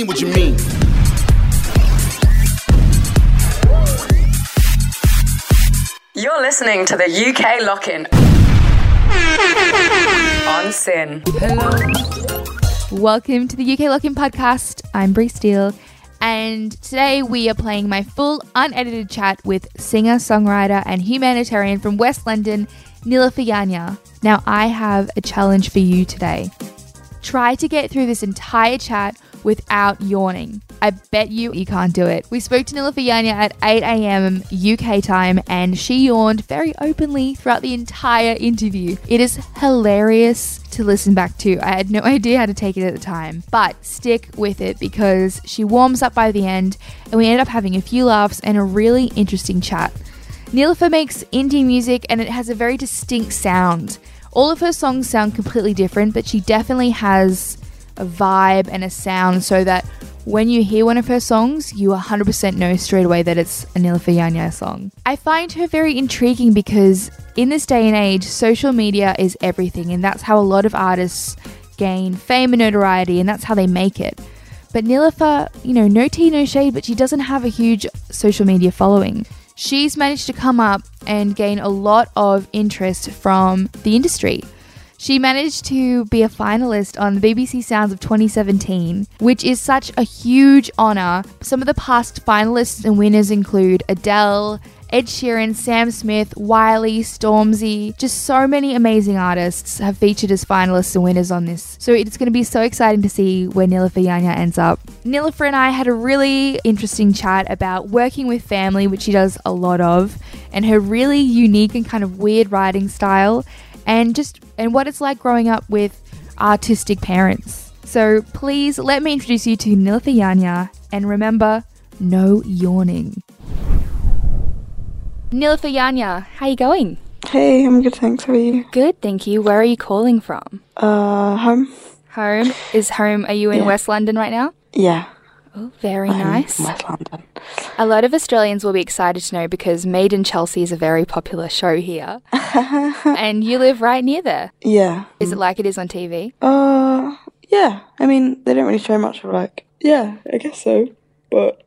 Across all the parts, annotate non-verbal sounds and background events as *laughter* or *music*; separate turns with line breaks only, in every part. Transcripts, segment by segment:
mean what you mean.
You're listening to the UK Lock In on SYN. Hello.
Welcome to the UK Lock-In podcast. I'm Bree Steele, and today we are playing my full unedited chat with singer, songwriter, and humanitarian from West London, Nila Yanya. Now, I have a challenge for you today. Try to get through this entire chat without yawning. I bet you you can't do it. We spoke to Nilüfer Yanya at 8 a.m. UK time and she yawned very openly throughout the entire interview. It is hilarious to listen back to. I had no *laughs* idea how to take it at the time, but stick with it because she warms up by the end and we end up having a few laughs and a really interesting chat. Nilüfer makes indie music and it has a very distinct sound. All of her songs sound completely different, but she definitely has a vibe and a sound so that when you hear one of her songs, you 100% know straight away that it's a Nilüfer Yanya song. I find her very intriguing because in this day and age, social media is everything, and that's how a lot of artists gain fame and notoriety, and that's how they make it. But Nilüfer, you know, no tea, no shade, but she doesn't have a huge social media following. She's managed to come up and gain a lot of interest from the industry. She managed to be a finalist on the BBC Sounds of 2017, which is such a huge honour. Some of the past finalists and winners include Adele, Ed Sheeran, Sam Smith, Wiley, Stormzy, just so many amazing artists have featured as finalists and winners on this. So it's going to be so exciting to see where Nilüfer Yanya ends up. Nilüfer and I had a really interesting chat about working with family, which she does a lot of, and her really unique and kind of weird writing style, and just and what it's like growing up with artistic parents. So please let me introduce you to Nilüfer Yanya, and remember, no yawning. Nilüfer Yanya, how are you going?
Hey, I'm good, thanks. How are you?
Good, thank you. Where are you calling from?
Uh, home?
Home is home. Are you in
Yeah.
West London right now?
Yeah.
Oh, very nice.
West London.
A lot of Australians will be excited to know because Made in Chelsea is a very popular show here, *laughs* and you live right near there.
Yeah.
Is it like it is on TV?
Uh, yeah. I mean, they don't really show much of like. Yeah, I guess so. But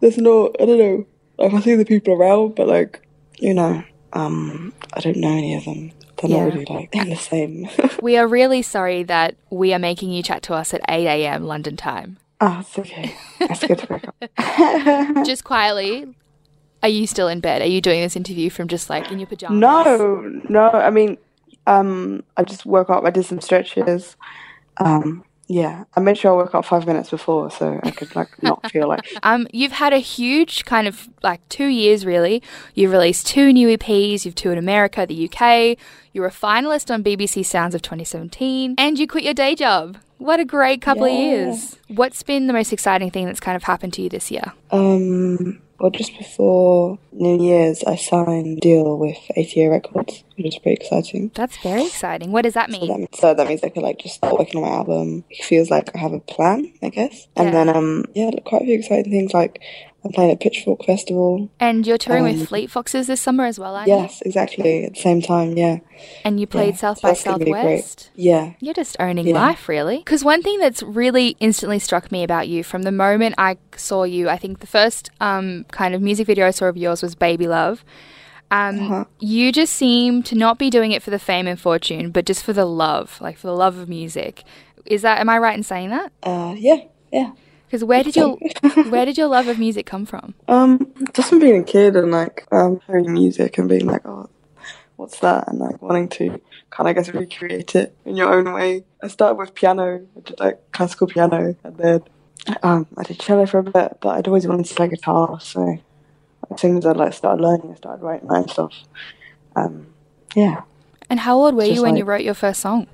there's no, I don't know. Like, I see the people around, but like, you know, um, I don't know any of them. They're
Yeah.
not really like *laughs* the same.
We are really sorry that we are making you chat to us at 8 a.m. London time.
Ah, it's okay. That's good to wake up. *laughs*
Just quietly, are you still in bed? Are you doing this interview from just like in your pajamas?
No, no. I mean, um, I just woke up. I did some stretches. Um, yeah, I made sure I woke up five minutes before so I could like not feel like. *laughs*
Um, you've had a huge kind of like two years really. You've released two new EPs. You've toured America, the UK. You were a finalist on BBC Sounds of 2017, and you quit your day job. What a great couple of years! What's been the most exciting thing that's kind of happened to you this year?
Um, well, just before New Year's, I signed a deal with ATO Records, which is pretty exciting.
That's very exciting. What does that
So
mean?
that, so that means I could like just start working on my album. It feels like I have a plan, I guess. And
Yeah.
then um, yeah, quite a few exciting things. Like I'm playing at Pitchfork Festival.
And you're touring
Um,
with Fleet Foxes this summer as well, aren't you?
Yes, exactly. At the same time, yeah.
And you played
Yeah,
South by
that's gonna be great.
Southwest.
Yeah.
You're just owning
Yeah.
life, really. Because one thing that's really instantly struck me about you from the moment I saw you, I think the first um, kind of music video I saw of yours was Baby Love. Um,
Uh-huh.
You just seem to not be doing it for the fame and fortune, but just for the love, like for the love of music. Is that? Am I right in saying that?
Uh, yeah, yeah.
Because where did your *laughs* where did your love of music come from?
Um, just from being a kid and like um hearing music and being like, oh, what's that? And like wanting to kind of, I guess, recreate it in your own way. I started with piano, I did like classical piano, and then um I did cello for a bit, but I'd always wanted to play guitar. So as soon as I like started learning, I started writing my own stuff. Um, yeah.
And how old were
Just
you when you wrote your first song?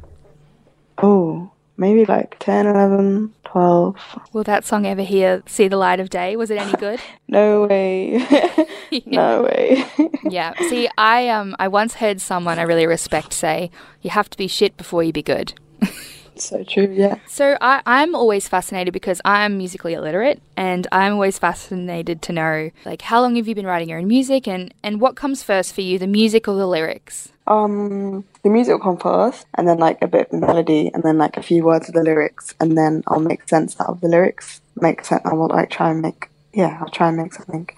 Oh, maybe like 10, 11, 12.
Will that song ever hear see the light of day? Was it any good? *laughs*
No way. *laughs* *laughs* no way.
yeah. See, I um I once heard someone I really respect say, "You have to be shit before you be good."
so true, yeah.
So I, I'm always fascinated because I'm musically illiterate, and I'm always fascinated to know like how long have you been writing your own music, and and what comes first for you, the music or the lyrics?
Um, the music will come first, and then like a bit of melody, and then like a few words of the lyrics, and then I'll make sense out of the lyrics. Make sense. I will like try and make yeah, I'll try and make something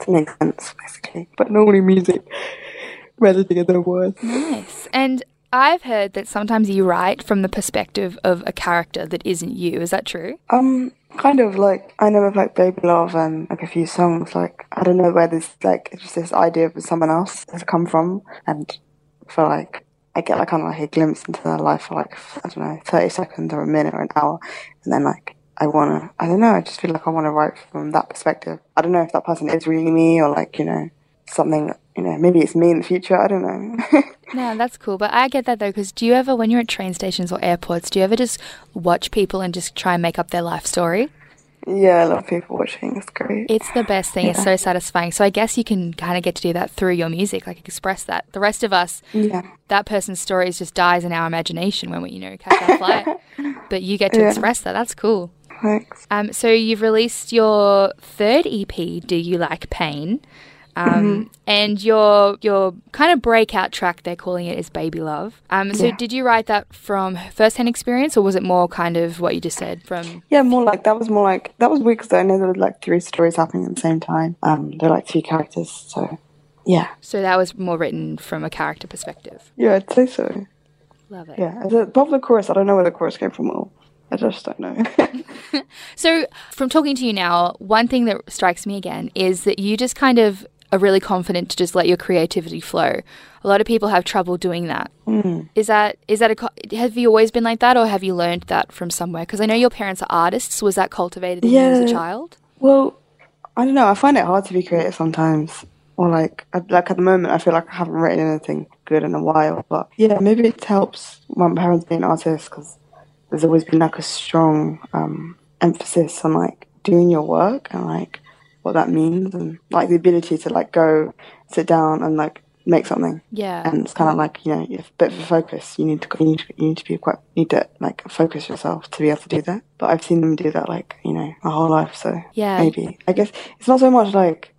to make sense basically. But normally music, melody, and then words.
Nice. And I've heard that sometimes you write from the perspective of a character that isn't you. Is that true?
Um, kind of like I know of like Baby Love and like a few songs. Like I don't know where this like just this idea of someone else has come from, and for like I get like kind of like a glimpse into their life for like I don't know thirty seconds or a minute or an hour, and then like I wanna I don't know I just feel like I want to write from that perspective. I don't know if that person is really me or like you know something you know maybe it's me in the future. I don't know. *laughs*
No, that's cool. But I get that though, because do you ever, when you're at train stations or airports, do you ever just watch people and just try and make up their life story?
Yeah, I love people watching. It's great.
It's the best thing. It's so satisfying. So I guess you can kind of get to do that through your music, like express that. The rest of us,
yeah.
that person's stories just dies in our imagination when we, you know, catch our flight. *laughs* but you get to
Yeah.
express that. That's cool.
Thanks.
Um, so you've released your third EP, "Do You Like Pain," um,
Mm-hmm.
and your your kind of breakout track they're calling it is "Baby Love." Um, so
Yeah.
did you write that from first-hand experience, or was it more kind of what you just said from?
Yeah, more like that was more like that was weird because I know there were like three stories happening at the same time. Um, they're like two characters, so yeah,
So that was more written from a character perspective.
yeah, I'd say so.
Love it.
Yeah, above the chorus, I don't know where the chorus came from. All I just don't know. *laughs* *laughs*
So, from talking to you now, one thing that strikes me again is that you just kind of are really confident to just let your creativity flow. A lot of people have trouble doing that. Is that is that a have you always been like that, or have you learned that from somewhere? Because I know your parents are artists. Was that cultivated in you as a child?
well, I don't know. I find it hard to be creative sometimes, or like like at the moment, I feel like I haven't written anything good in a while. But yeah, maybe it helps my parents being artists because there's always been like a strong um, emphasis on like doing your work and like what that means and like the ability to like go sit down and like make something
Yeah.
and it's kind of like you know you have a bit of a focus you need to you need to, you need to be quite you need to like focus yourself to be able to do that but i've seen them do that like you know my whole life so
Yeah.
maybe i guess it's not so much like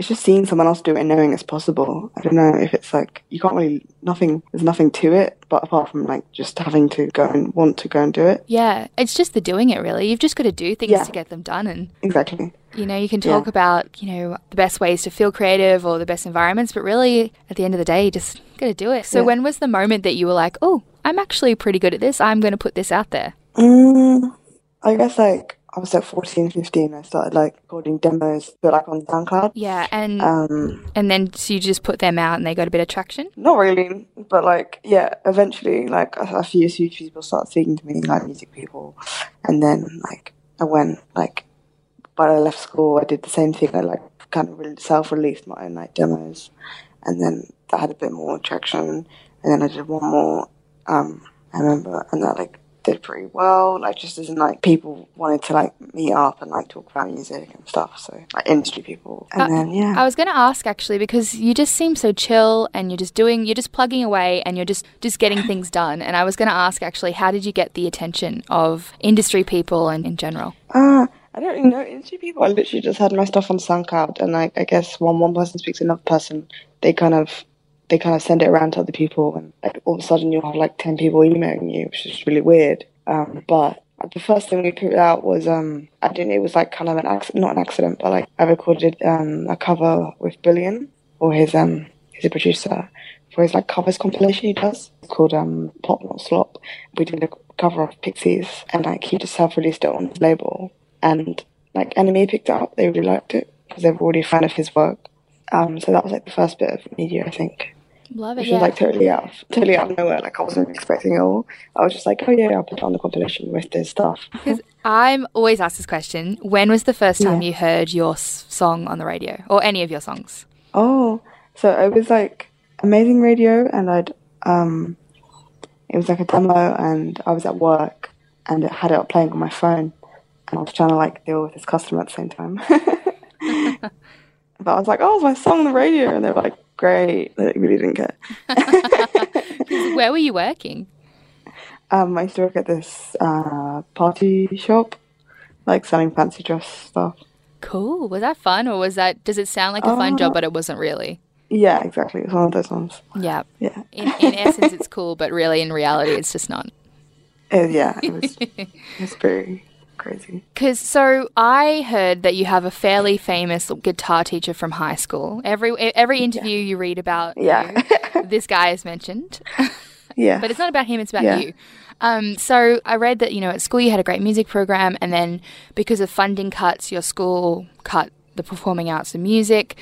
it's just seeing someone else do it and knowing it's possible i don't know if it's like you can't really nothing there's nothing to it but apart from like just having to go and want to go and do it
yeah. It's just the doing it, really. You've just got to do things
Yeah.
to get them done, and
exactly
You know, you can
Yeah.
talk about, you know, the best ways to feel creative or the best environments, but really at the end of the day, you just got to do it. So
Yeah.
when was the moment that you were like, "Oh, I'm actually pretty good at this. I'm going to put this out there."
mm, i guess like i was like 14 15 i started like recording demos but like on soundcloud.
Yeah, and
um
and then so you just put them out and they got a bit of traction.
Not really, but like, yeah, eventually, like, a, a few, few people started speaking to me, like, music people, and then, like, I went, like, when I left school, I did the same thing. I, like, kind of self-released my own, like, demos, and then that had a bit more traction, and then I did one more, um, I remember, and that, like, did pretty well, like, just as in, like, people wanted to, like, meet up and, like, talk about music and stuff, so, like, industry people, and
Uh,
then, yeah.
I was going to ask actually because you just seem so chill and you're just doing, you're just plugging away and you're just just getting things *laughs* done. And I was going to ask actually, how did you get the attention of industry people and in general?
Uh, I don't really know industry people. I literally just had my stuff on SoundCloud, and like I guess when one person speaks to another person, they kind of they kind of send it around to other people, and like all of a sudden you'll have like ten people emailing you, which is really weird. Um, but the first thing we put out was um I didn't. It was like kind of an accident, not an accident, but like I recorded um a cover with Bullion, or his um he's a producer for his like covers compilation he does it's called um Pop Not Slop. We did a cover of Pixies, and like he just self released it on his label and like NME picked it up. They really liked it because they've already a fan of his work. Um, so that was like the first bit of media, I think,
Love it.
which
Yeah.
was like totally out, of, totally out of nowhere. Like I wasn't expecting it all. I was just like, oh yeah, I'll put it on the compilation with this stuff. *laughs*
Because I'm always asked this question: When was the first time
Yeah.
you heard your song on the radio, or any of your songs?
Oh, so it was like amazing radio, and I'd um, it was like a demo, and I was at work, and it had it playing on my phone, and I was trying to like deal with this customer at the same time. *laughs* *laughs* but I was like, oh, it's my song on the radio, and they were like, great. They really didn't care. *laughs* *laughs*
Where were you working?
Um, I used to work at this uh, party shop, like selling fancy dress stuff.
Cool. Was that fun, or was that? Does it sound like a fun
Uh,
job, but it wasn't really?
Yeah, exactly. It's one of those ones.
Yeah.
Yeah.
In, in essence, it's cool, but really, in reality, it's just not. *laughs*
Uh, yeah, it was, it was very crazy.
Because so I heard that you have a fairly famous guitar teacher from high school. Every every interview you read about,
Yeah.
you, this guy is mentioned, *laughs*
Yeah.
but it's not about him; it's about
Yeah.
you. Um, so I read that you know at school you had a great music program, and then because of funding cuts, your school cut the performing arts and music,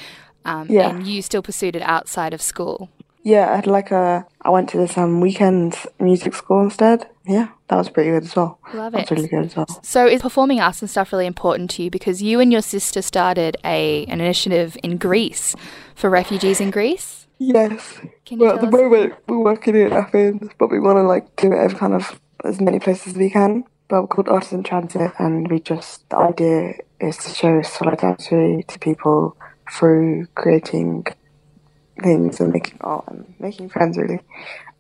um,
Yeah.
and you still pursued it outside of school.
Yeah, I had like a. I went to this um weekend music school instead. Yeah, that was pretty good as well.
Love it.
really good as well.
So is performing arts and stuff really important to you? Because you and your sister started a an initiative in Greece for refugees in Greece.
Yes.
Can you
well, at the
us-
moment we're working in Athens, but we want to like do it in kind of as many places as we can. But we're called Artists in Transit, and we just the idea is to show solidarity to people through creating things and making art and making friends really.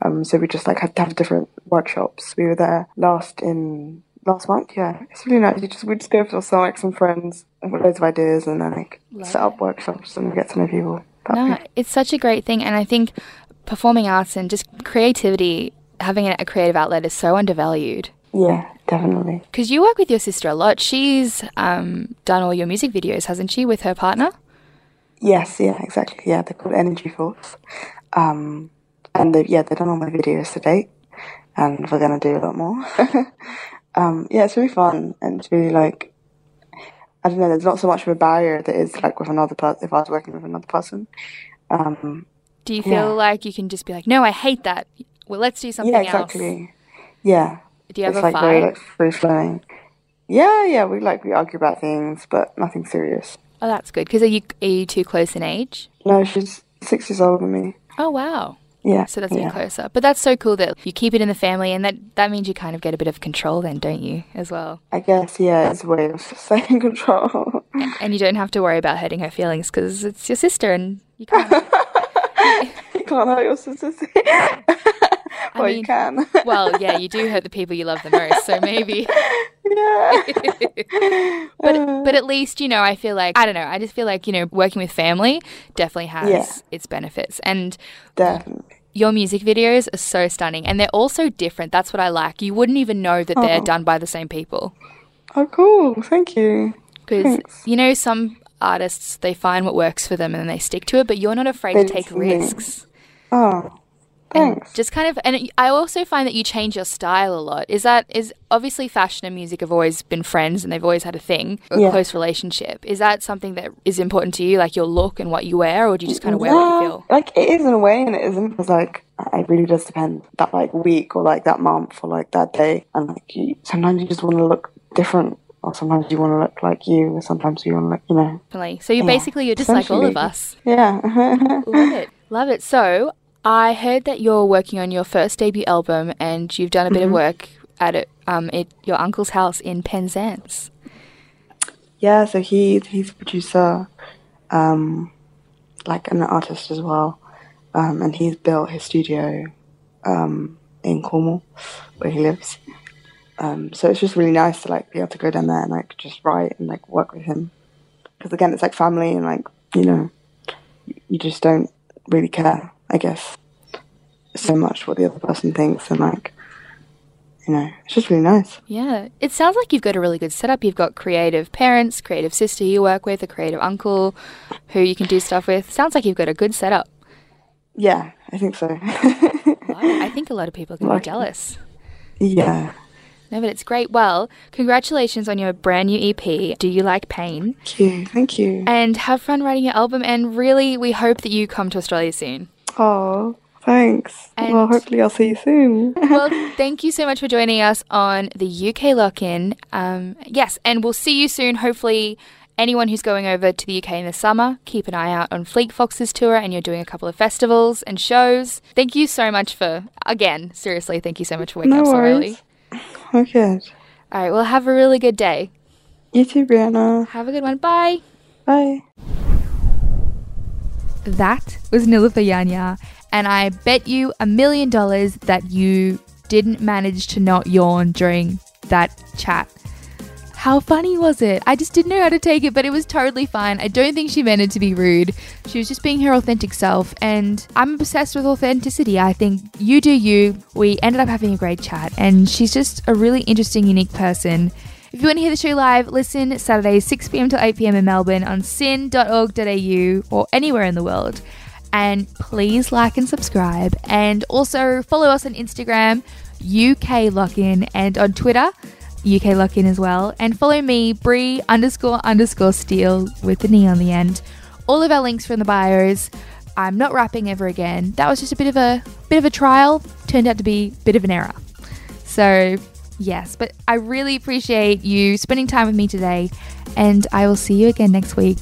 Um, so we just like had to have different workshops. We were there last in last month. Yeah, it's really nice. You just we just go for some like some friends and with loads of ideas, and then like
Love
set up workshops and get to know people. That'd
No,
be-
it's such a great thing, and I think performing arts and just creativity, having a, a creative outlet, is so undervalued.
yeah, definitely.
Because you work with your sister a lot. She's um, done all your music videos, hasn't she, with her partner?
Yes, yeah, exactly. Yeah, they're called Energy Force. Um, and they, yeah, they've done all my videos to date, and we're gonna do a lot more. *laughs* um, yeah, it's really fun, and it's really like, I don't know, there's not so much of a barrier that is like with another person, if I was working with another person. Um,
Do you feel
Yeah.
like you can just be like, no, I hate that. Well, let's do something
yeah,
else.
exactly. Yeah,
Do you
it's
ever
like
fight?
very like free flowing. Yeah, yeah, we like, we argue about things, but nothing serious.
Oh, that's good. Because are you are you too close in age?
No, she's six years older than me.
Oh wow.
Yeah.
So that's
yeah.
even closer. But that's so cool that you keep it in the family, and that that means you kind of get a bit of control then, don't you, as well?
I guess, yeah, it's a way of *laughs* staying in control.
And you don't have to worry about hurting her feelings because it's your sister, and you can't. *laughs*
you can't hurt your sister. *laughs* well,
mean-
you can.
well, yeah, you do hurt the people you love the most, so maybe. But *laughs* but at least you know, I feel like I don't know. I just feel like you know, working with family definitely has
Yeah.
its benefits, and
Definitely.
your music videos are so stunning, and they're also different. That's what I like. You wouldn't even know that they're
Oh.
done by the same people
Oh, cool. Thank you.
because you know some artists they find what works for them and then they stick to it, but you're not afraid to take
just lean.
risks.
Oh.
Oh, And
thanks.
just kind of, and I also find that you change your style a lot. Is that is obviously fashion and music have always been friends and they've always had a thing, a
Yeah.
close relationship. Is that something that is important to you, like your look and what you wear, or do you just kind of wear what you feel?
Like it is in a way, and it isn't because like it really does depend that like week or like that month or like that day, and like you, sometimes you just want to look different, or sometimes you want to look like you, or sometimes you want to look, you know,
Definitely. So you
Yeah,
basically you're just like all of us.
yeah. *laughs*
Love it. Love it. So I heard that you're working on your first debut album and you've done a bit of work at it, um, at your uncle's house in Penzance.
Yeah, so he he's a producer, um, like an artist as well, um, and he's built his studio um, in Cornwall, where he lives. Um, so it's just really nice to like be able to go down there and like just write and like work with him, because again, it's like family and like you know, you just don't really care, I guess, so much what the other person thinks and like, you know, it's just really nice.
Yeah. It sounds like you've got a really good setup. You've got creative parents, creative sister you work with, a creative uncle who you can do stuff with. Sounds like you've got a good setup.
Yeah, I think so. *laughs*
I I think a lot of people are going to be jealous.
yeah.
No, but it's great. Well, congratulations on your brand new EP, Do You Like Pain?
Thank you. Thank you.
And have fun writing your album. And really, we hope that you come to Australia soon.
Oh, thanks.
And-
well, hopefully I'll see you soon. *laughs*
well, *laughs* thank you so much for joining us on the UK Lock In. Um, yes, and we'll see you soon. Hopefully, anyone who's going over to the UK in the summer, keep an eye out on Fleet Foxes' tour, and you're doing a couple of festivals and shows. Thank you so much for, again, seriously, thank you so much for waking
no
up so
worries.
early.
Oh, good.
All right, well, have a really good day.
You too, Brianna.
Have a good one. Bye.
Bye.
That was Nilufer Yanya, and I bet you a million dollars that you didn't manage to not yawn during that chat. How funny was it? I just didn't know how to take it, but it was totally fine. I don't think she meant it to be rude. She was just being her authentic self, and I'm obsessed with authenticity. I think you do you. We ended up having a great chat, and she's just a really interesting, unique person. If you want to hear the show live, listen Saturdays 6 pm to 8 pm in Melbourne on syn.org.au or anywhere in the world. And please like and subscribe, and also follow us on Instagram, UK Lockin, and on Twitter. UK Lock In as well. And follow me, Brie underscore underscore Steel with the knee on the end. All of our links from the bios. I'm not rapping ever again. That was just a bit of a bit of a trial. Turned out to be a bit of an error. So yes, but I really appreciate you spending time with me today, and I will see you again next week.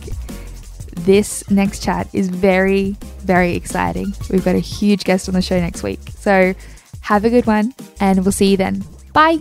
This next chat is very, very exciting. We've got a huge guest on the show next week. So have a good one, and we'll see you then. Bye.